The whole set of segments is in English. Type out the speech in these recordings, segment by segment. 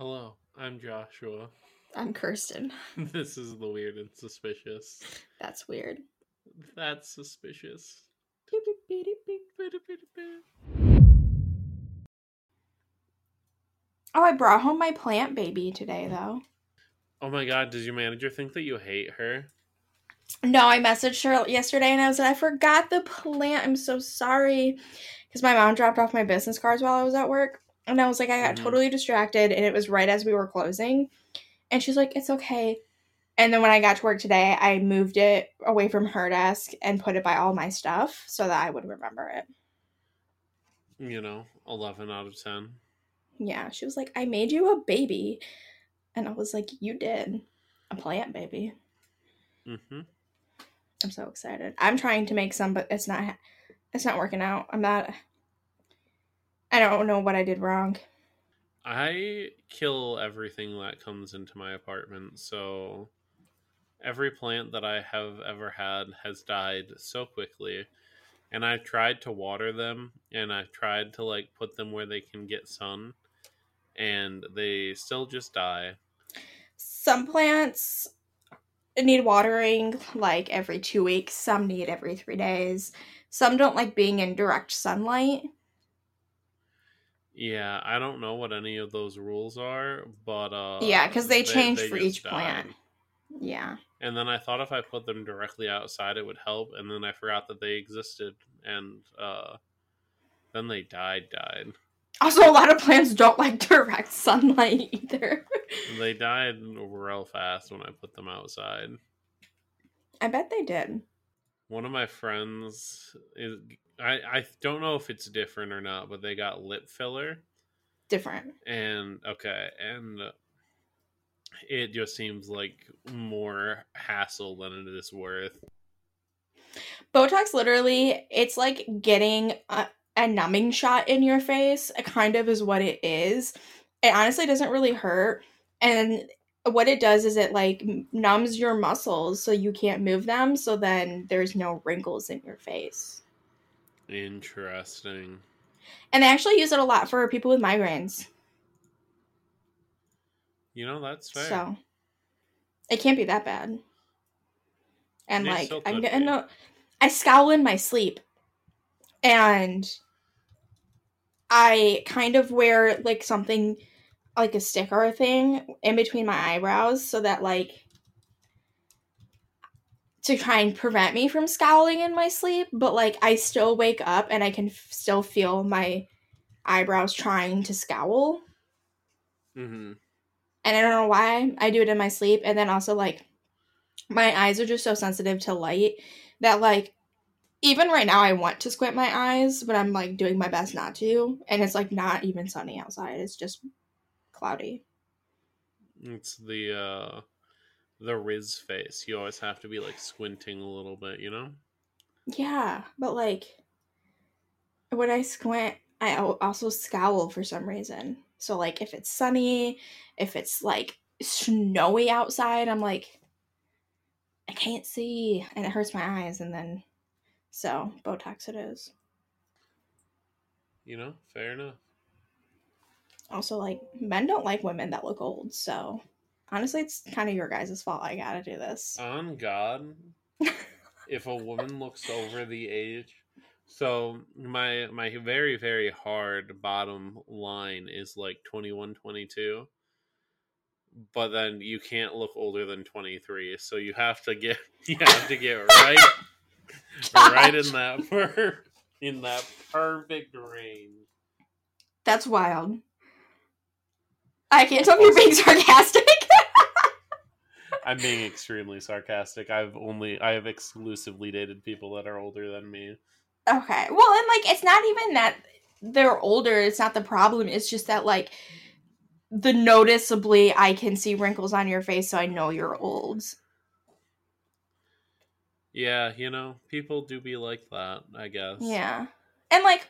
Hello, I'm Joshua. I'm Kirsten. This is the weird and suspicious. That's weird. That's suspicious. Oh, I brought home my plant baby today, though. Oh my god, does your manager think that you hate her? No, I messaged her yesterday and I was like, I forgot the plant. I'm so sorry. Because my mom dropped off my business cards while I was at work. And I was like, I got Mhm. totally distracted. And it was right as we were closing. And she's like, it's okay. And then when I got to work today, I moved it away from her desk and put it by all my stuff so that I would remember it. You know, 11 out of 10. Yeah, she was like, I made you a baby. And I was like, You did. A plant baby. Mm-hmm. I'm so excited. I'm trying to make some, but it's not it's not working out. I'm not I don't know what I did wrong. I kill everything that comes into my apartment, so every plant that I have ever had has died so quickly. And I've tried to water them and I've tried to like put them where they can get sun and they still just die. Some plants need watering like every 2 weeks, some need every 3 days. Some don't like being in direct sunlight. Yeah, I don't know what any of those rules are, but uh yeah, cuz they change for each died. plant. Yeah. And then I thought if I put them directly outside it would help, and then I forgot that they existed and uh then they died died. Also, a lot of plants don't like direct sunlight either. They died real fast when I put them outside. I bet they did. One of my friends is I I don't know if it's different or not, but they got lip filler Different. and okay, and it just seems like more hassle than it is worth. Botox literally, it's like getting a, a numbing shot in your face, it kind of is what it is. It honestly doesn't really hurt. And what it does is it like numbs your muscles so you can't move them, so then there's no wrinkles in your face. Interesting. And they actually use it a lot for people with migraines. You know that's fair. So it can't be that bad. And It like I'm could getting be. a, I scowl in my sleep. And I kind of wear like something like a sticker thing in between my eyebrows so that like to try and prevent me from scowling in my sleep, but like I still wake up and I can f- still feel my eyebrows trying to scowl hmm and I don't know why I do it in my sleep. And then also like my eyes are just so sensitive to light that like even right now I want to squint my eyes, but I'm like doing my best not to. And it's like not even sunny outside. It's just cloudy. It's the uh the Riz face. You always have to be like squinting a little bit, you know? Yeah, but like when I squint, I also scowl for some reason. So like if it's sunny, if it's like snowy outside, I'm like I can't see and it hurts my eyes and then so Botox it is. You know, fair enough. Also like men don't like women that look old, so honestly it's kind of your guys' fault I got to do this. On God, if a woman looks over the age, so my my very very hard bottom line is like 21 22 but then you can't look older than 23 so you have to get you have to get right right in that per, in that perfect range That's wild. I can't tell if you're being sarcastic. I'm being extremely sarcastic. I've only I have exclusively dated people that are older than me. Okay. Well, and like it's not even that they're older, it's not the problem. It's just that like the noticeably I can see wrinkles on your face so I know you're old. Yeah, you know, people do be like that, I guess. Yeah. And like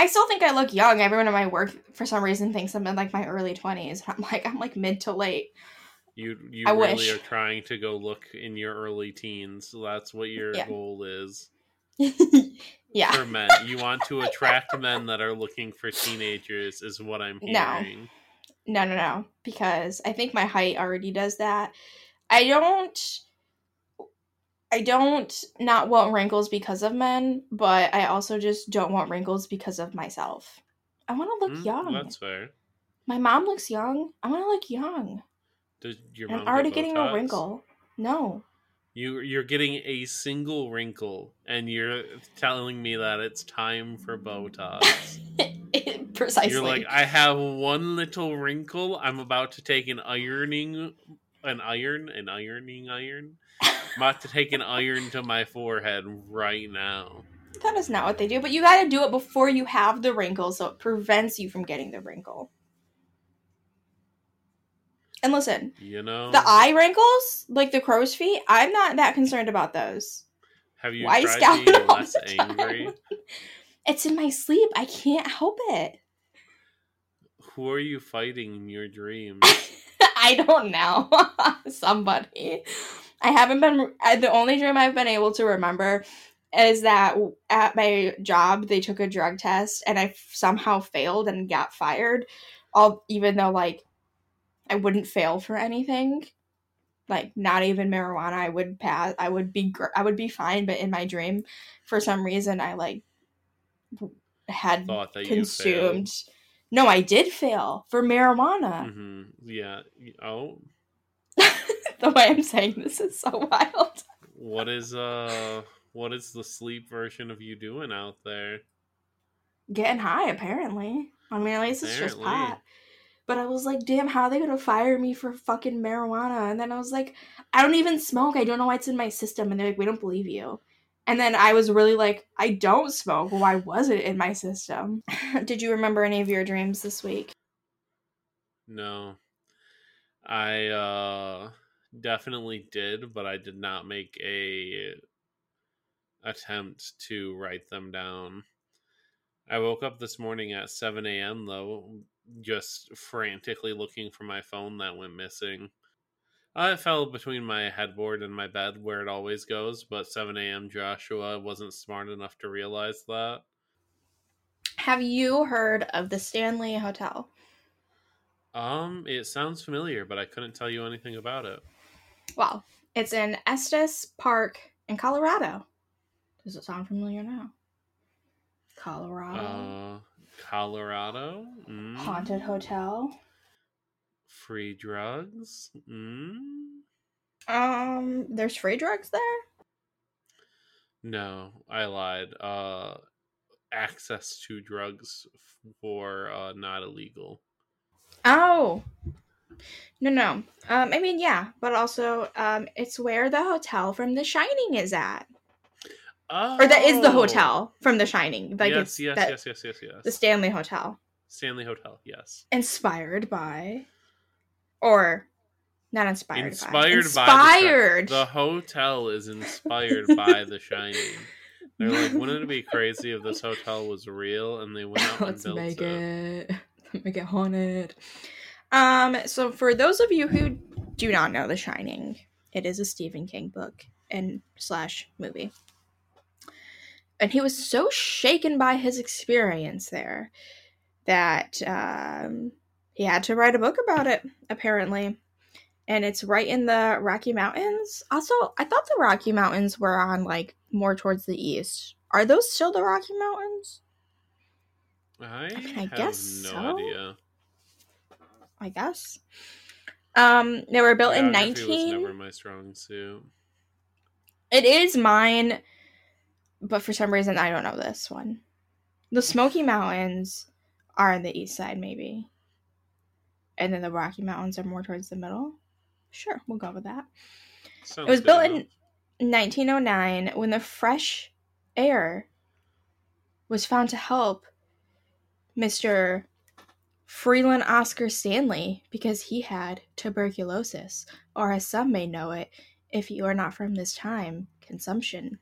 I still think I look young. Everyone in my work for some reason thinks I'm in like my early 20s. I'm like I'm like mid to late. You you I really wish. are trying to go look in your early teens. So that's what your Yeah. goal is. yeah. for men. You want to attract men that are looking for teenagers, is what I'm hearing. No. hearing. No, no, no. Because I think my height already does that. I don't. I don't not want wrinkles because of men, but I also just don't want wrinkles because of myself. I want to look Mm, young. That's fair. My mom looks young. I want to look young. Does your mom I'm already get getting a wrinkle. No. You you're getting a single wrinkle, and you're telling me that it's time for Botox. Precisely. You're like, I have one little wrinkle. I'm about to take an ironing, an iron, an ironing iron. I'm about to take an iron to my forehead right now. that is not what they do, but you got to do it before you have the wrinkle so it prevents you from getting the wrinkle. And listen, You know, the eye wrinkles, like the crow's feet, I'm not that concerned about those. have you why tried being less angry? It's in my sleep. I can't help it. Who are you fighting in your dreams? I don't know. Somebody. I haven't been. I- The only dream I've been able to remember is that at my job they took a drug test and I somehow failed and got fired. All even though like I wouldn't fail for anything, like not even marijuana. I would pass. I would be. gr- I would be fine. But in my dream, for some reason, I like had consumed. No, I did fail for marijuana. hmm Yeah. Oh, the way I'm saying this is so wild. what is uh, what is the sleep version of you doing out there? Getting high, apparently. I mean, at least it's just pot. But I was like, damn, how are they gonna fire me for fucking marijuana? And then I was like, I don't even smoke. I don't know why it's in my system. And they're like, we don't believe you. And then I was really like, I don't smoke. Why was it in my system? Did you remember any of your dreams this week? No. I uh definitely did, but I did not make a attempt to write them down. I woke up this morning at 7 a.m. though, just frantically looking for my phone that went missing. Uh, it fell between my headboard and my bed where it always goes, but 7 a.m. Joshua wasn't smart enough to realize that. Have you heard of the Stanley Hotel? Um, it sounds familiar, but I couldn't tell you anything about it. Well, it's in Estes Park in Colorado. Does it sound familiar now? Colorado. Uh, Colorado. Mm. Haunted hotel. Free drugs. Mm. Um, there's free drugs there? No, I lied. Uh, access to drugs for uh, not illegal. Oh. No, no. Um, I mean, yeah, but also, um, it's where the hotel from The Shining is at, Oh, or that is the hotel from The Shining. Like yes, it's yes, that, yes, yes, yes, yes. the Stanley Hotel, Stanley Hotel. Yes. inspired by, or not inspired, Inspired by, by the. The hotel is inspired by The Shining. They're like, wouldn't it be crazy if this hotel was real and they went out and Let's built make it? it. Make it haunted. Um, so for those of you who do not know The Shining, it is a Stephen King book and slash movie. And he was so shaken by his experience there that um, he had to write a book about it, apparently. And it's right in the Rocky Mountains. Also, I thought the Rocky Mountains were on like more towards the east. Are those still the Rocky Mountains? I, mean, I have guess no so. idea. I guess. Um, they were built in Geography was nineteen. never my strong suit. It is mine, but for some reason I don't know this one. The Smoky Mountains are on the east side, maybe, and then the Rocky Mountains are more towards the middle. Sure, we'll go with that. Sounds it was built enough. in 1909 when the fresh air was found to help Mr. Freeland Oscar Stanley because he had tuberculosis, or as some may know it, if you are not from this time, consumption.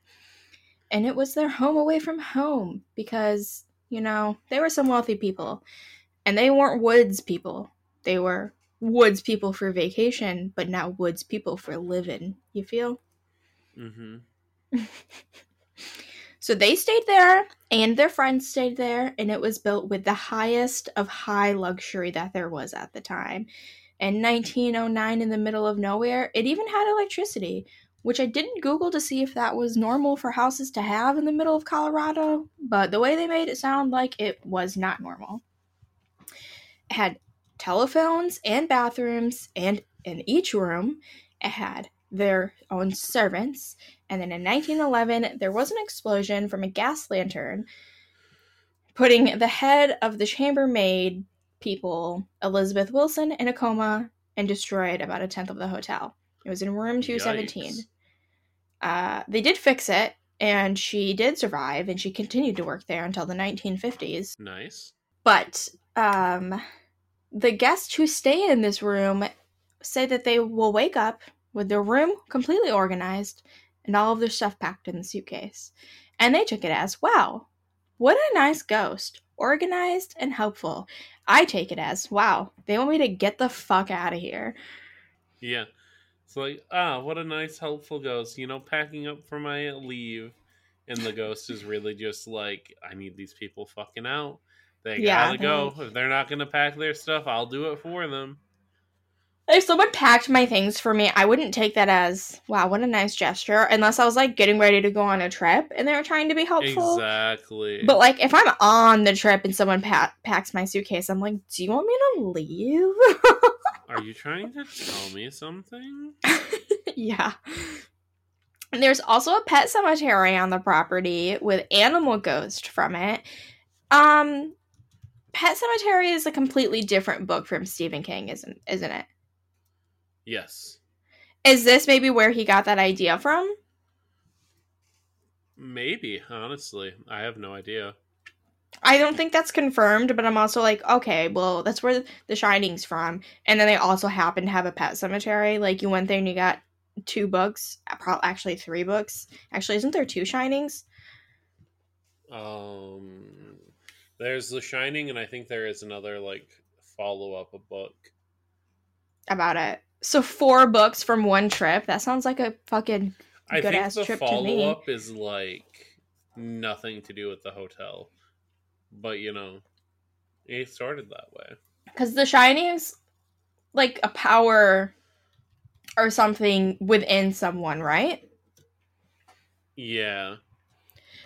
And it was their home away from home because, you know, they were some wealthy people. And they weren't woods people. They were woods people for vacation, but not woods people for living. You feel? Mm-hmm. So they stayed there and their friends stayed there, and it was built with the highest of high luxury that there was at the time. In 1909, in the middle of nowhere, it even had electricity, which I didn't Google to see if that was normal for houses to have in the middle of Colorado, but the way they made it sound like it was not normal. It had telephones and bathrooms, and in each room, it had their own servants. And then in 1911, there was an explosion from a gas lantern, putting the head of the chambermaid people, Elizabeth Wilson, in a coma and destroyed about a tenth of the hotel. It was in room 217. Uh, they did fix it, and she did survive, and she continued to work there until the 1950s. Nice. But um, the guests who stay in this room say that they will wake up with their room completely organized and all of their stuff packed in the suitcase. And they took it as, wow, what a nice ghost. Organized and helpful. I take it as, wow, they want me to get the fuck out of here. Yeah. It's like, ah, what a nice, helpful ghost. You know, packing up for my leave. And the ghost is really just like, I need these people fucking out. They Yeah, gotta go. If they're not gonna pack their stuff, I'll do it for them. If someone packed my things for me, I wouldn't take that as, wow, what a nice gesture, unless I was like getting ready to go on a trip and they were trying to be helpful. Exactly. But like, if I'm on the trip and someone pa- packs my suitcase, I'm like, do you want me to leave? Are you trying to tell me something? yeah. And there's also a pet cemetery on the property with animal ghost from it. Um, Pet Sematary is a completely different book from Stephen King, isn't isn't it? Yes. Is this maybe where he got that idea from? Maybe, honestly. I have no idea. I don't think that's confirmed, but I'm also like, okay, well, that's where The Shining's from, and then they also happen to have a pet cemetery. Like you went there and you got two books, pro- actually three books. Actually, isn't there two Shinings? Um there's The Shining and I think there is another like follow up a book. about it. So four books from one trip. That sounds like a fucking I good ass trip to me. follow up is like nothing to do with the hotel. But you know, it started that way. Because The Shining is like a power or something within someone, right? Yeah.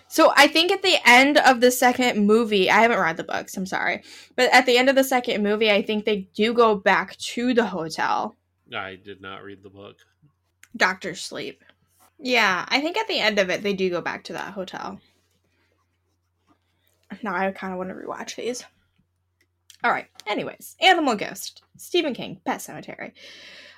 So I think at the end of the second movie, I haven't read the books, I'm sorry. But at the end of the second movie, I think they do go back to the hotel. I did not read the book. Doctor Sleep. Yeah, I think at the end of it, they do go back to that hotel. Now I kind of want to rewatch these. All right. Anyways, Animal Ghost, Stephen King, Pet Sematary.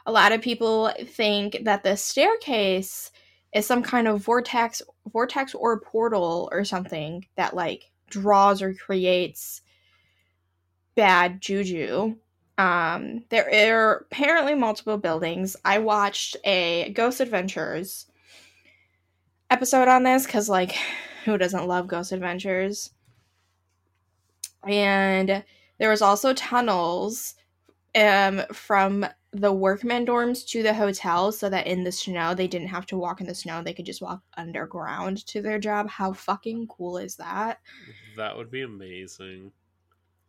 A lot of people think that the staircase is some kind of vortex, vortex or portal or something that like draws or creates bad juju. Um, there are apparently multiple buildings. I watched a Ghost Adventures episode on this because, like, who doesn't love Ghost Adventures? And there was also tunnels um, from the workman dorms to the hotel so that in the snow they didn't have to walk in the snow they could just walk underground to their job how fucking cool is that That would be amazing.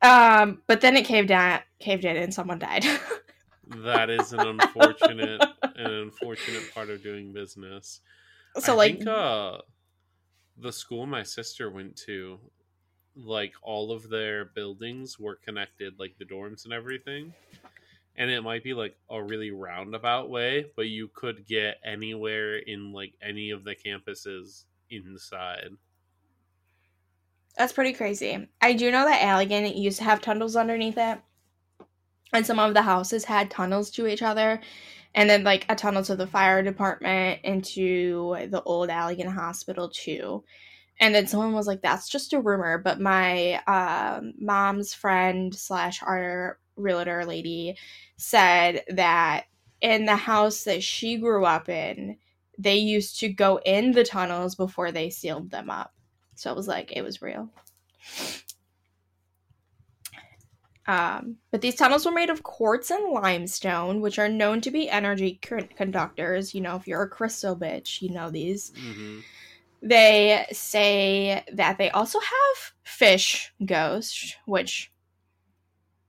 Um but then it caved down caved in and someone died That is an unfortunate an unfortunate part of doing business. so I like think, uh, the school my sister went to, like all of their buildings were connected, like the dorms and everything. And it might be like a really roundabout way, but you could get anywhere in like any of the campuses inside. That's pretty crazy. I do know that Allegan used to have tunnels underneath it. And some of the houses had tunnels to each other. And then like a tunnel to the fire department into the old Allegan hospital too. And then someone was like, that's just a rumor. But my um, mom's friend slash our realtor lady said that in the house that she grew up in, they used to go in the tunnels before they sealed them up. So it was like it was real. Um, but these tunnels were made of quartz and limestone, which are known to be energy con- conductors. You know, if you're a crystal bitch, you know these. hmm They say that they also have fish ghosts, which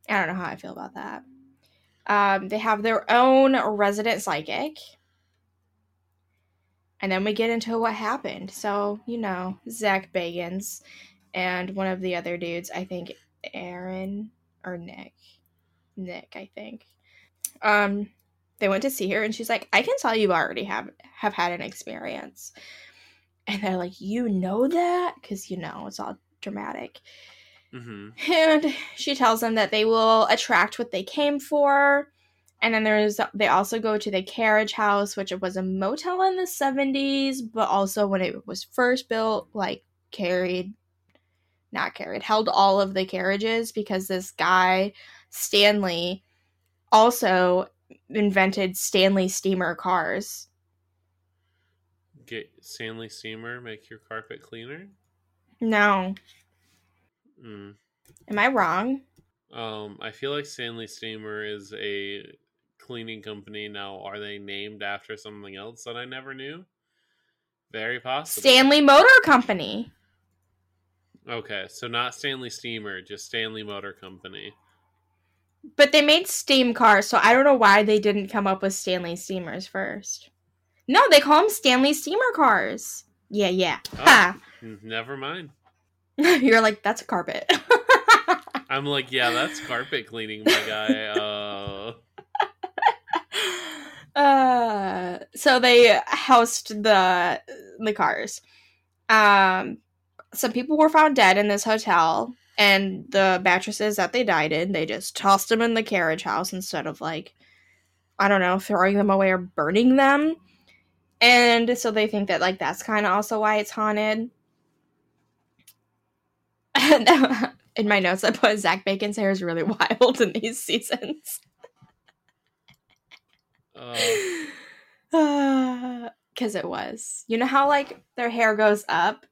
I don't know how I feel about that. Um, they have their own resident psychic. And then we get into what happened. So, you know, Zach Bagans and one of the other dudes, I think Aaron or Nick. Nick, I think. Um, they went to see her and she's like, I can tell you already have have had an experience. And they're like, You know that? Because you know, it's all dramatic. Mm-hmm. And she tells them that they will attract what they came for. And then there's they also go to the carriage house, which it was a motel in the 70s, but also when it was first built, like carried not carried, held all of the carriages because this guy, Stanley, also invented Stanley steamer cars. Get Stanley steamer make your carpet cleaner? No. Mm. Am I wrong? Um, I feel like Stanley Steamer is a cleaning company now. Are they named after something else that I never knew? Very possible. Stanley Motor Company. Okay, so not Stanley Steamer, just Stanley Motor Company. But they made steam cars, so I don't know why they didn't come up with Stanley steamers first. No, they call them Stanley steamer cars. Yeah, yeah. Oh. Ha! Never mind. You're like, that's a carpet. I'm like, yeah, that's carpet cleaning, my guy. Uh, uh, so they housed the the cars. Um, some people were found dead in this hotel, and the mattresses that they died in, they just tossed them in the carriage house instead of like, I don't know, throwing them away or burning them. And so they think that like that's kind of also why it's haunted. in my notes, I put Zach Bagans' hair is really wild in these seasons. Uh, Because it was. You know how, like, their hair goes up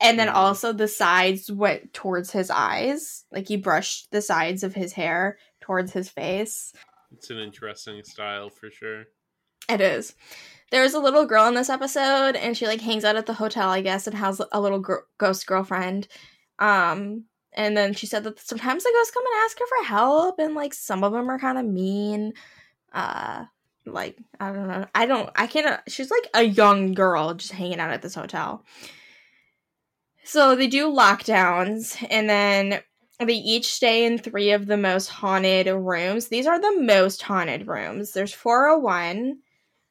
and then Mhm. also the sides went towards his eyes? Like, he brushed the sides of his hair towards his face. it's an interesting style for sure. It is. There's a little girl in this episode, and she like hangs out at the hotel, I guess, and has a little gr- ghost girlfriend. Um, and then she said that sometimes the ghosts come and ask her for help, and like some of them are kind of mean. Uh, like I don't know, I don't, I can't. She's like a young girl just hanging out at this hotel. So they do lockdowns, and then they each stay in three of the most haunted rooms. These are the most haunted rooms. There's 401,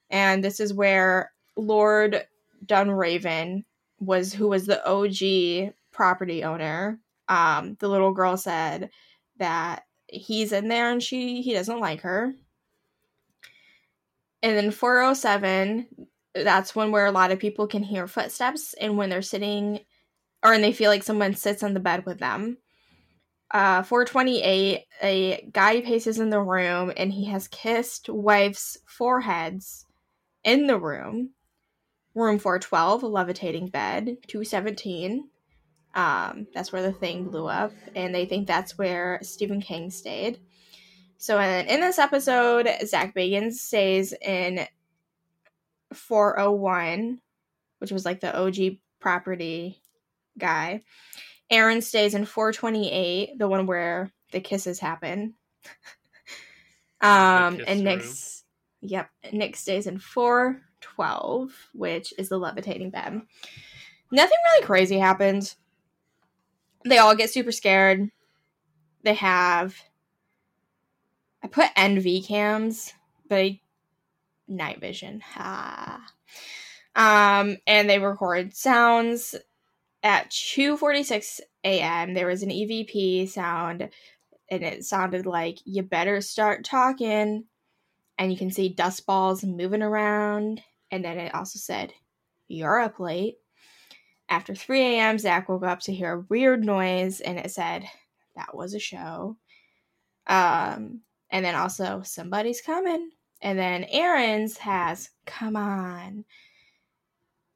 and this is where Lord Dunraven was, who was the OG property owner. Um, the little girl said that he's in there and she he doesn't like her. And then 407, that's when where a lot of people can hear footsteps and when they're sitting or and they feel like someone sits on the bed with them. Uh, 428, a guy paces in the room and he has kissed wife's foreheads in the room. Room 412, a levitating bed. 217, um, that's where the thing blew up, and they think that's where Stephen King stayed. So in, in this episode, Zach Bagans stays in 401, which was like the OG property guy. Aaron stays in 428, the one where the kisses happen. um, kiss and room. Nick's, yep, Nick stays in 412, which is the levitating bed. Nothing really crazy happens. They all get super scared. They have, I put NV cams, but I- night vision. Ha. Um, and they record sounds at 2:46 a.m. There was an EVP sound, and it sounded like "You better start talking," and you can see dust balls moving around. And then it also said, "You're up late." After 3 a.m., Zach woke up to hear a weird noise, and it said, "That was a show." Um, and then also somebody's coming. And then Aaron's has come on.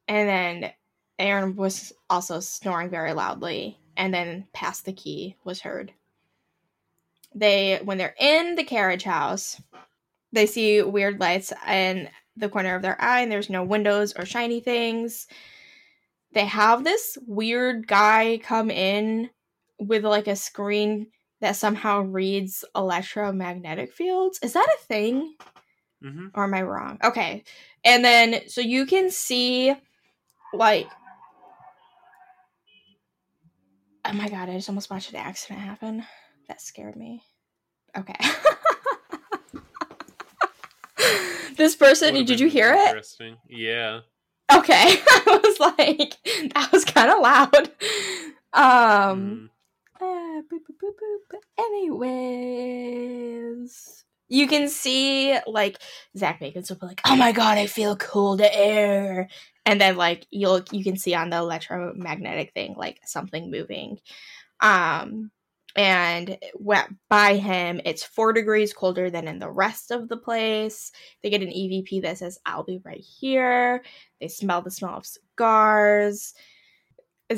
And then Aaron was also snoring very loudly. And then pass the key was heard. They when they're in the carriage house, they see weird lights in the corner of their eye, and there's no windows or shiny things. they have this weird guy come in with like a screen that somehow reads electromagnetic fields. Is that a thing? Mm-hmm. Or am I wrong? Okay. And then so you can see like Oh my god, I just almost watched an accident happen. That scared me. Okay. this person, did you hear it? Interesting. Yeah. Okay. I was like, that was kind of loud. Um, Mm. Boop, boop, boop, boop. Anyways, you can see like Zach Bagans will be like, "Oh my god, I feel cold air," and then like you'll you can see on the electromagnetic thing like something moving. Um, and by him, it's four degrees colder than in the rest of the place. They get an EVP that says, "I'll be right here." They smell the smell of cigars.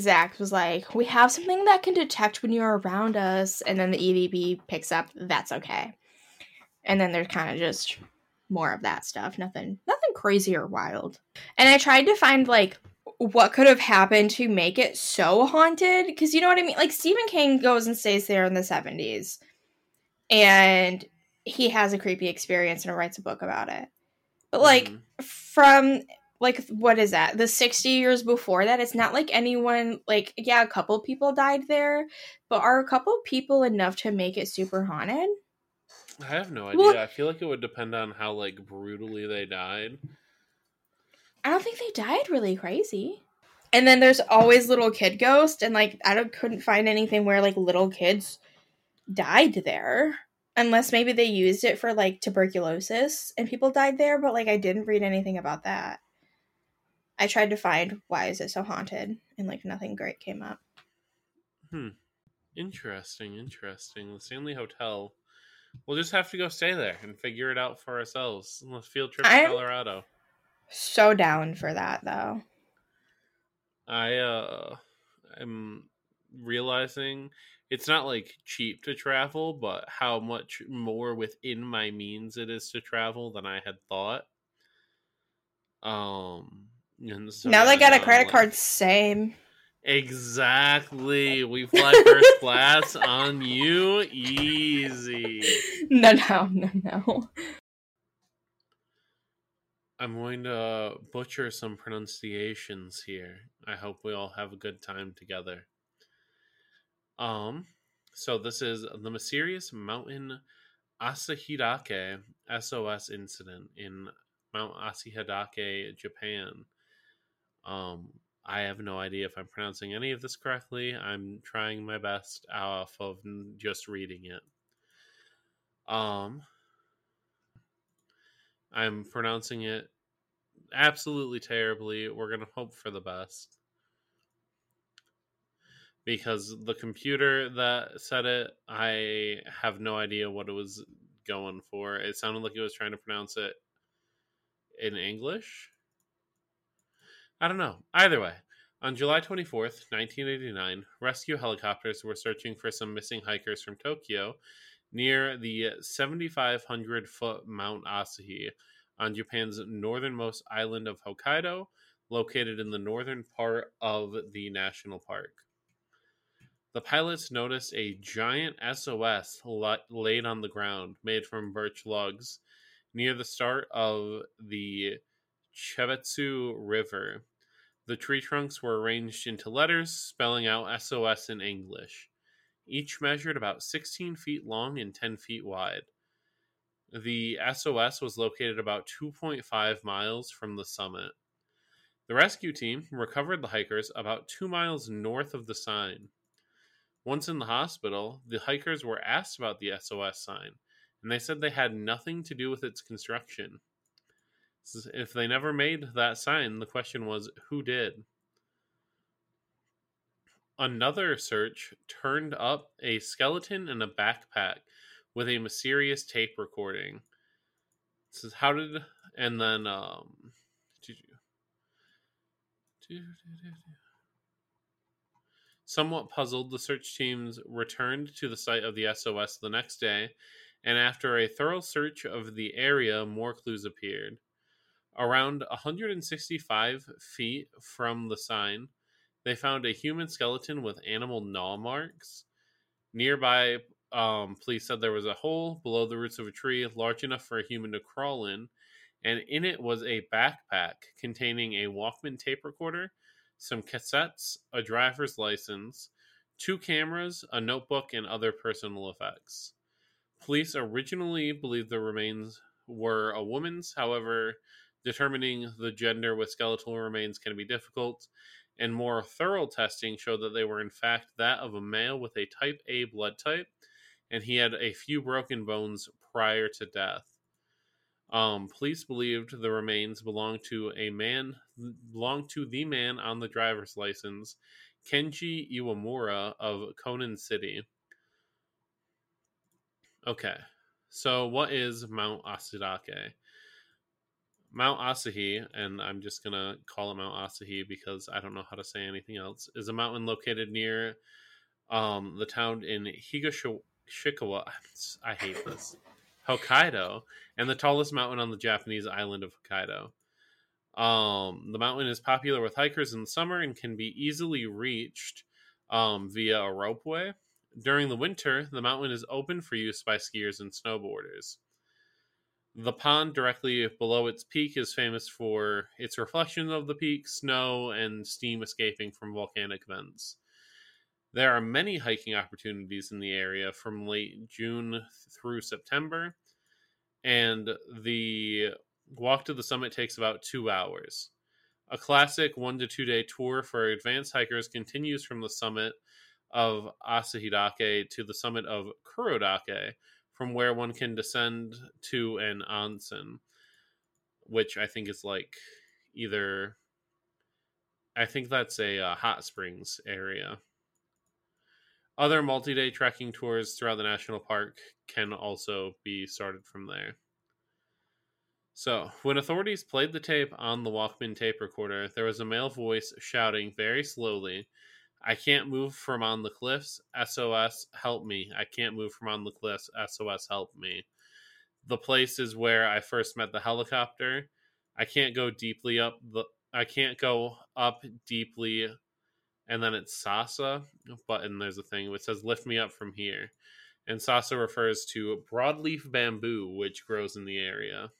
Zach was like, We have something that can detect when you're around us. And then the EVP picks up, That's okay. And then there's kind of just more of that stuff. Nothing, nothing crazy or wild. And I tried to find like what could have happened to make it so haunted. Because you know what I mean? Like Stephen King goes and stays there in the 70s. And he has a creepy experience and writes a book about it. But like, Mhm. from like what is that the 60 years before that it's not like anyone like yeah a couple people died there but are a couple people enough to make it super haunted I have no idea. Well- I feel like it would depend on how like brutally they died. i don't think they died really crazy and then there's always little kid ghost and like i don't couldn't find anything where like little kids died there unless maybe they used it for like tuberculosis and people died there but like i didn't read anything about that i tried to find why is it so haunted and like nothing great came up Hmm. Interesting, interesting. The Stanley Hotel. We'll just have to go stay there and figure it out for ourselves. Let's field trip to I'm- Colorado. so down for that though I uh am realizing it's not like cheap to travel, but how much more within my means it is to travel than I had thought. Um now they got a credit like- card, same. Exactly. We fly first class on you easy. No, no, no, no. I'm going to butcher some pronunciations here. I hope we all have a good time together. Um, so this is the mysterious mountain Asahidake SOS incident in Mount Asahidake, Japan. Um, I have no idea if I'm pronouncing any of this correctly. I'm trying my best off of just reading it. Um, I'm pronouncing it absolutely terribly. We're going to hope for the best. Because the computer that said it, I have no idea what it was going for. It sounded like it was trying to pronounce it in English. I don't know. Either way, on July 24th, 1989, rescue helicopters were searching for some missing hikers from Tokyo near the 7,500 foot Mount Asahi on Japan's northernmost island of Hokkaido, located in the northern part of the national park. The pilots noticed a giant SOS laid on the ground, made from birch logs, near the start of the Chubetsu River. The tree trunks were arranged into letters spelling out SOS in English. Each measured about 16 feet long and 10 feet wide. The SOS was located about 2.5 miles from the summit. The rescue team recovered the hikers about two miles north of the sign. Once in the hospital, the hikers were asked about the SOS sign, and they said they had nothing to do with its construction. If they never made that sign, the question was who did? Another search turned up a skeleton in a backpack with a mysterious tape recording. It says how did and then um did you Somewhat puzzled, the search teams returned to the site of the SOS the next day, and after a thorough search of the area, more clues appeared. Around 165 feet from the sign, they found a human skeleton with animal gnaw marks. Nearby, um, police said there was a hole below the roots of a tree large enough for a human to crawl in, and in it was a backpack containing a Walkman tape recorder, some cassettes, a driver's license, two cameras, a notebook, and other personal effects. Police originally believed the remains were a woman's, however, determining the gender with skeletal remains can be difficult, and more thorough testing showed that they were in fact that of a male with a type A blood type, and he had a few broken bones prior to death. Um, police believed the remains belonged to a man, belonged to the man on the driver's license, Kenji Iwamura of Konan City. Okay, so what is Mount Asadake? Mount Asahi, and I'm just gonna call it Mount Asahi because I don't know how to say anything else, is a mountain located near um, the town in Higashikawa. I hate this. Hokkaido, and the tallest mountain on the Japanese island of Hokkaido. Um, the mountain is popular with hikers in the summer and can be easily reached um, via a ropeway. During the winter, the mountain is open for use by skiers and snowboarders. The pond directly below its peak is famous for its reflection of the peak, snow, and steam escaping from volcanic vents. There are many hiking opportunities in the area from late June through September, and the walk to the summit takes about two hours. A classic one to two day tour for advanced hikers continues from the summit of Asahidake to the summit of Kurodake, from where one can descend to an onsen, which I think is like either. I think that's a uh, hot springs area. Other multi day trekking tours throughout the national park can also be started from there. So, when authorities played the tape on the Walkman tape recorder, there was a male voice shouting very slowly, I can't move from on the cliffs. SOS, help me. I can't move from on the cliffs. SOS, help me. The place is where I first met the helicopter. I can't go deeply up the I can't go up deeply and then it's Sasa, but and there's a thing which says lift me up from here. And Sasa refers to broadleaf bamboo which grows in the area.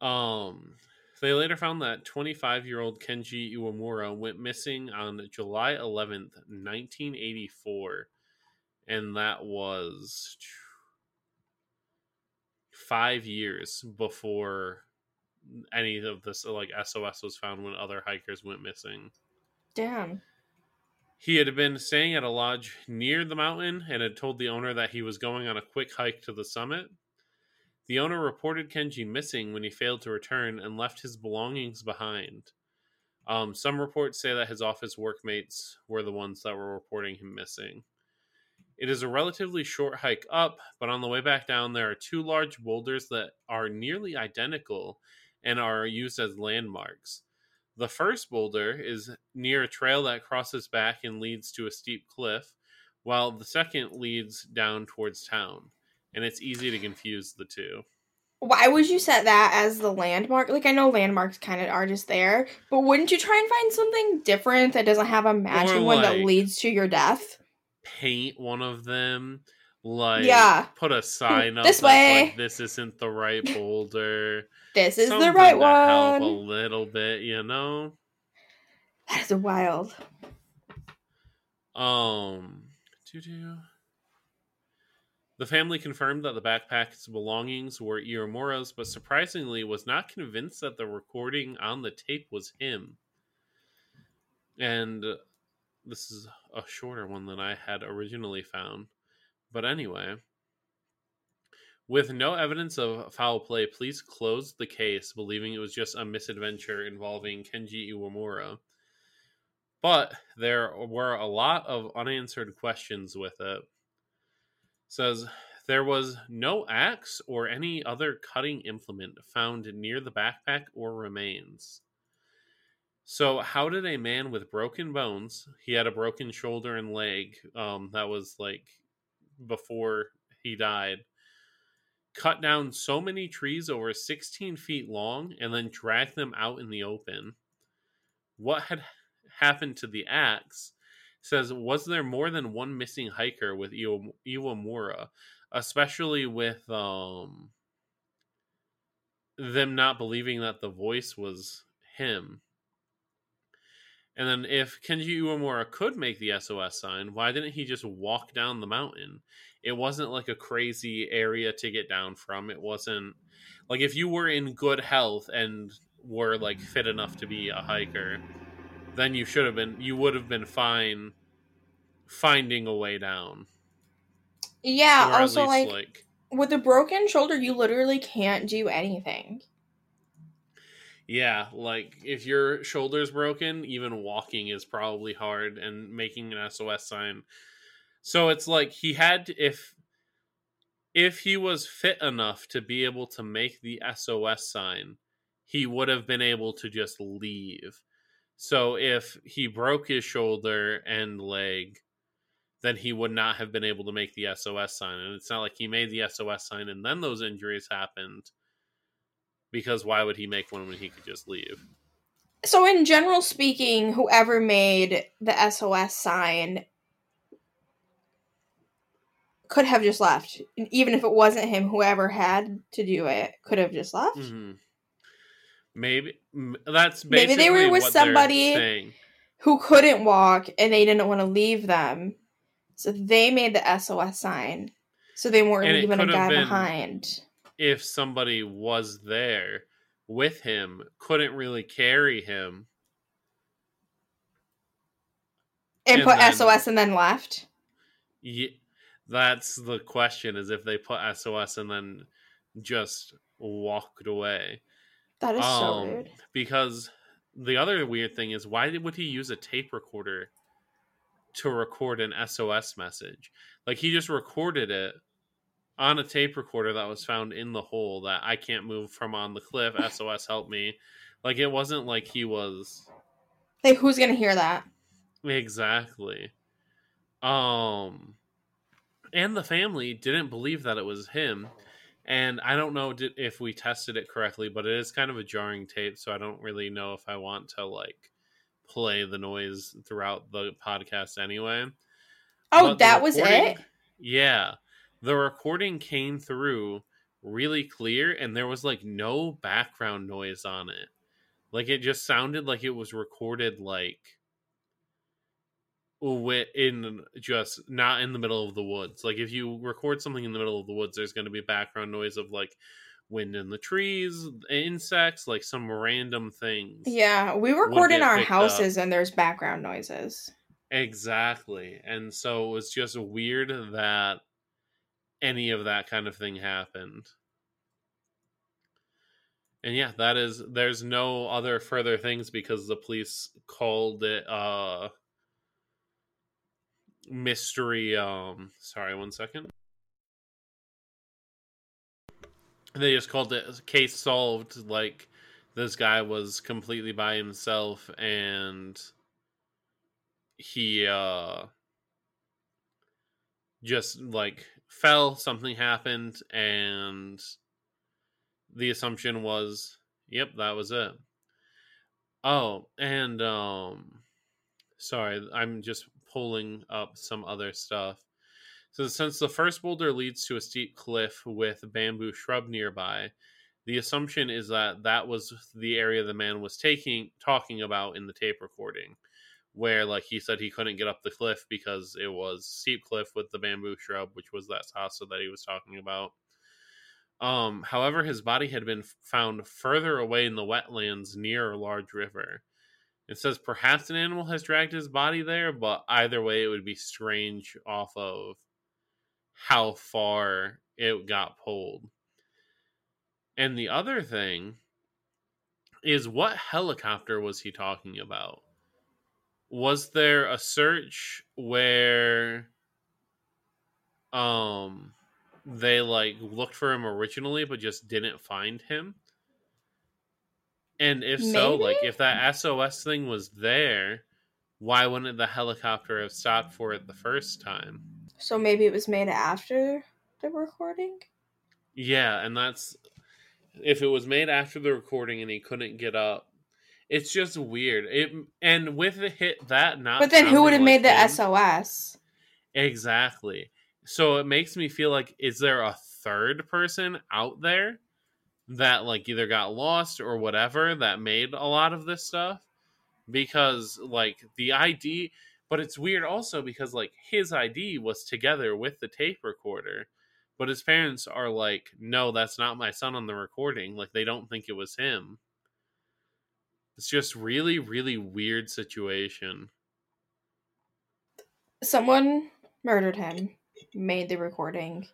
Um they later found that 25 year old Kenji Iwamura went missing on July 11th, 1984. And that was five years before any of this, like SOS was found when other hikers went missing. Damn. He had been staying at a lodge near the mountain and had told the owner that he was going on a quick hike to the summit. The owner reported Kenji missing when he failed to return and left his belongings behind. Um, some reports say that his office workmates were the ones that were reporting him missing. It is a relatively short hike up, but on the way back down, there are two large boulders that are nearly identical and are used as landmarks. The first boulder is near a trail that crosses back and leads to a steep cliff, while the second leads down towards town and it's easy to confuse the two. Why would you set that as the landmark? Like I know landmarks kind of are just there, but wouldn't you try and find something different that doesn't have a matching one that leads to your death? Paint one of them, like yeah, put a sign up this way. Like, this isn't the right boulder. this is the right one. Help a little bit, you know. That's wild. Um, do do. The family confirmed that the backpack's belongings were Iwamura's, but surprisingly was not convinced that the recording on the tape was him. And uh, this is a shorter one than I had originally found. But anyway, with no evidence of foul play, police closed the case, believing it was just a misadventure involving Kenji Iwamura. But there were a lot of unanswered questions with it says there was no axe or any other cutting implement found near the backpack or remains. So, how did a man with broken bones, he had a broken shoulder and leg, um, that was like before he died, cut down so many trees over 16 feet long and then drag them out in the open? what had happened to the axe. Says, was there more than one missing hiker with Iwa- Iwamura, especially with um them not believing that the voice was him? And then if Kenji Uemura could make the SOS sign, why didn't he just walk down the mountain? It wasn't like a crazy area to get down from. It wasn't like if you were in good health and were like fit enough to be a hiker, then you should have been you would have been fine finding a way down. Yeah, Or also least, like, with a broken shoulder you literally can't do anything. Yeah, like if your shoulder's broken, even walking is probably hard and making an SOS sign. So it's like he had to, if if he was fit enough to be able to make the SOS sign, he would have been able to just leave. So if he broke his shoulder and leg, then he would not have been able to make the SOS sign. And it's not like he made the SOS sign and then those injuries happened because why would he make one when he could just leave? So in general speaking, whoever made the SOS sign could have just left. Even if it wasn't him, whoever had to do it could have just left. hmm Maybe that's Maybe they were with somebody- Who couldn't walk and they didn't want to leave them. So they made the SOS sign. So they weren't And leaving a guy behind. If somebody was there with him, couldn't really carry him. And, and put then- SOS and then left. Ye- that's the question: is if they put SOS and then just walked away. That is so Um, weird. Because the other weird thing is, why would he use a tape recorder to record an SOS message? Like he just recorded it on a tape recorder that was found in the hole that I can't move from on the cliff. SOS help me. Like it wasn't like he was Like who's gonna hear that? exactly. Um and the family didn't believe that it was him. And I don't know if we tested it correctly, but it is kind of a jarring tape, so I don't really know if I want to like play the noise throughout the podcast anyway. Oh, But that was it? Yeah. The recording came through really clear and there was like no background noise on it. Like it just sounded like it was recorded like in just not in the middle of the woods. Like if you record something in the middle of the woods, there's going to be background noise of like wind in the trees, insects, like some random things. Yeah, we record in our houses and there's background noises. Exactly. And so it was just weird that any of that kind of thing happened. And yeah, that is there's no other further things because the police called it uh mystery um sorry, one second. They just called it case solved like this guy was completely by himself and he uh just like fell something happened and the assumption was yep that was it. Oh and um sorry i'm just pulling up some other stuff so since the first boulder leads to a steep cliff with bamboo shrub nearby the assumption is that that was the area the man was taking talking about in the tape recording where like he said he couldn't get up the cliff because it was steep cliff with the bamboo shrub which was that sasa that he was talking about. Um however his body had been found further away in the wetlands near a large river. It says perhaps an animal has dragged his body there but either way it would be strange off of how far it got pulled. And the other thing is what helicopter was he talking about? Was there a search where um they like looked for him originally but just didn't find him? And if so like if that sos thing was there why wouldn't the helicopter have stopped for it the first time So maybe it was made after the recording? yeah and that's if it was made after the recording and he couldn't get up it's just weird. It and with the hit that not. But then who would have sounding made the him- SOS? Exactly. So it makes me feel like is there a third person out there that like either got lost or whatever that made a lot of this stuff? Because like the ID but it's weird also because like his ID was together with the tape recorder. But his parents are like, "No, that's not my son on the recording." Like they don't think it was him. It's just really really weird situation. Someone murdered him, made the recording.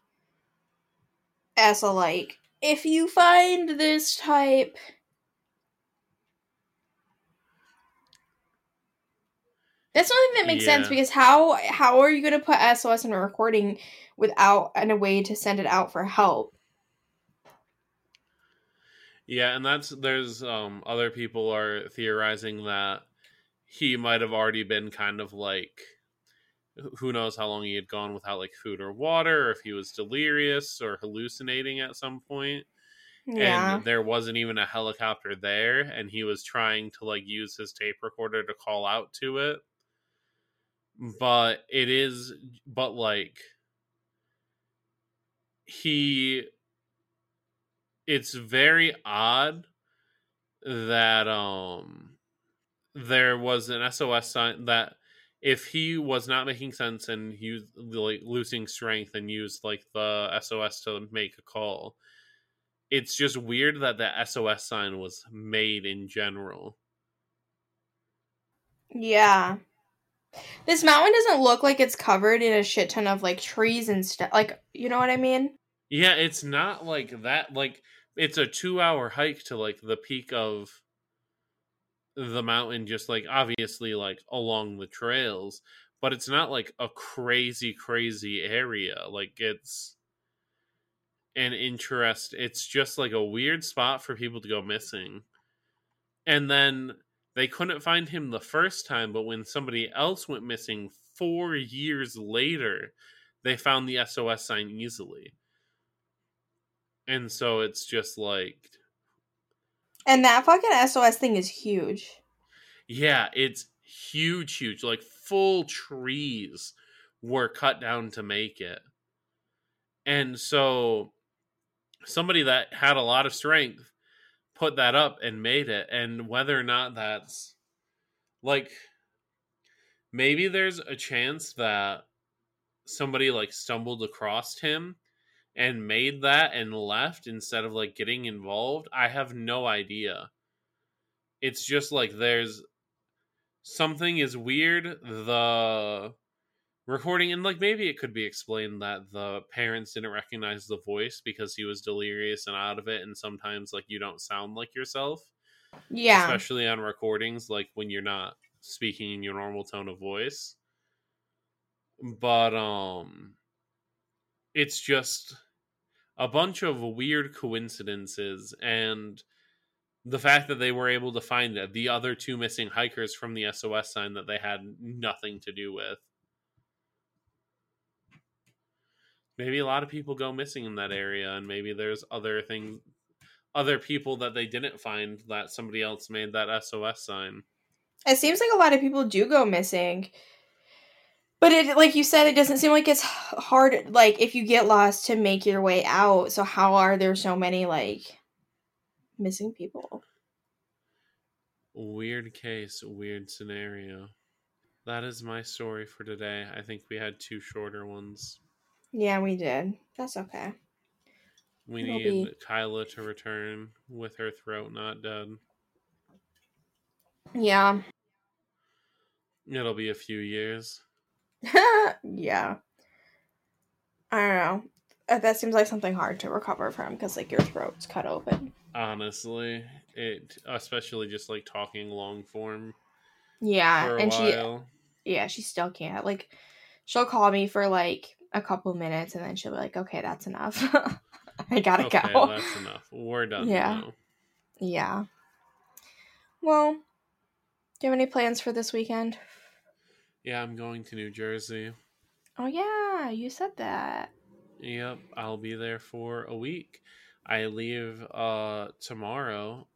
As a like, if you find this type, that's something that makes sense because how how are you going to put SOS in a recording without and a way to send it out for help? Yeah, and that's there's um other people are theorizing that he might have already been kind of like who knows how long he had gone without like food or water or if he was delirious or hallucinating at some point Yeah. and there wasn't even a helicopter there and he was trying to like use his tape recorder to call out to it but it is but like he it's very odd that um there was an SOS sign that if he was not making sense and he was like losing strength and used like the SOS to make a call it's just weird that the SOS sign was made in general. Yeah. This mountain doesn't look like it's covered in a shit ton of like trees and stuff. Like, you know what I mean? Yeah, it's not like that. Like it's a two-hour hike to like the peak of the mountain, just like obviously like along the trails, but it's not like a crazy, crazy area. Like it's an interest. It's just like a weird spot for people to go missing. And then they couldn't find him the first time, but when somebody else went missing four years later, they found the SOS sign easily. And so it's just like, And that fucking SOS thing is huge. yeah, it's huge, huge. Like full trees were cut down to make it. And so somebody that had a lot of strength put that up and made it. And whether or not that's like maybe there's a chance that somebody like stumbled across him and made that and left instead of like getting involved. I have no idea. It's just like there's something is weird. The recording and like maybe it could be explained that the parents didn't recognize the voice because he was delirious and out of it and sometimes like you don't sound like yourself Yeah. especially on recordings like when you're not speaking in your normal tone of voice but um it's just a bunch of weird coincidences and the fact that they were able to find the other two missing hikers from the SOS sign that they had nothing to do with maybe a lot of people go missing in that area and maybe there's other things other people that they didn't find that somebody else made that SOS sign. It seems like a lot of people do go missing. But it like you said, it doesn't seem like it's hard like if you get lost to make your way out. So how are there so many like missing people? Weird case, weird scenario. That is my story for today. I think we had two shorter ones. Yeah, we did. That's okay. We It'll need be- Kyla to return with her throat not dead. Yeah. It'll be a few years. yeah. I don't know. Uh, That seems like something hard to recover from because like your throat's cut open. Honestly, it especially just like talking long form Yeah, and she yeah, she still can't. Like she'll call me for like a couple minutes and then she'll be like, "Okay, that's enough. I got to okay, go." that's enough. We're done Yeah. now. Yeah. Well, do you have any plans for this weekend? Yeah, I'm going to New Jersey. Oh yeah, you said that. Yep, I'll be there for a week. I leave uh tomorrow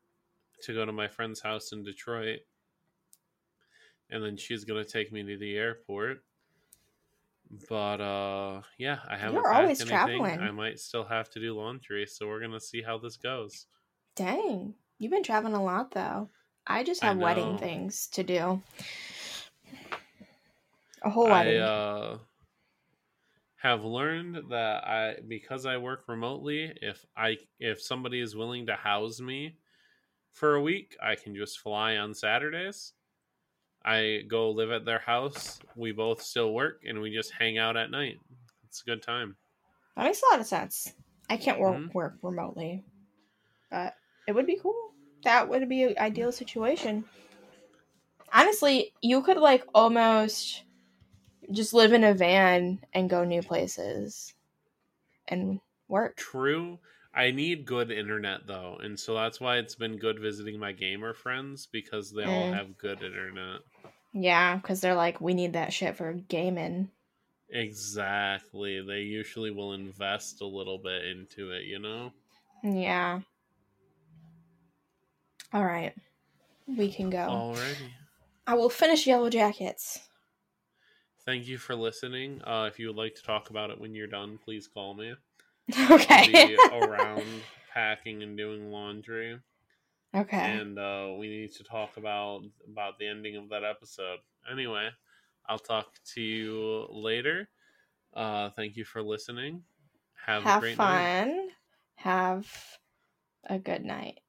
to go to my friend's house in Detroit. And then she's gonna take me to the airport. But uh yeah, I haven't You're always anything. traveling. I might still have to do laundry, so we're gonna see how this goes. Dang, you've been traveling a lot though. I just I have wedding things to do. A whole I wedding. uh have learned that I because I work remotely, if I if somebody is willing to house me for a week, I can just fly on Saturdays. I go live at their house. We both still work and we just hang out at night. It's a good time. that makes a lot of sense. I can't work Mhm. work remotely, but it would be cool. That would be an ideal situation. Honestly, you could like almost just live in a van and go new places and work. True. I need good internet though, and so that's why it's been good visiting my gamer friends because they all Mm. have good internet. Yeah, because they're like, we need that shit for gaming. Exactly. They usually will invest a little bit into it, you know? Yeah. All right. We can go. Alrighty. I will finish Yellowjackets. Thank you for listening. Uh, if you would like to talk about it when you're done, please call me. okay. I'll be around packing and doing laundry. Okay. And uh, we need to talk about about the ending of that episode. Anyway, I'll talk to you later. Uh, thank you for listening. Have, a Have great night. fun. Have a good night.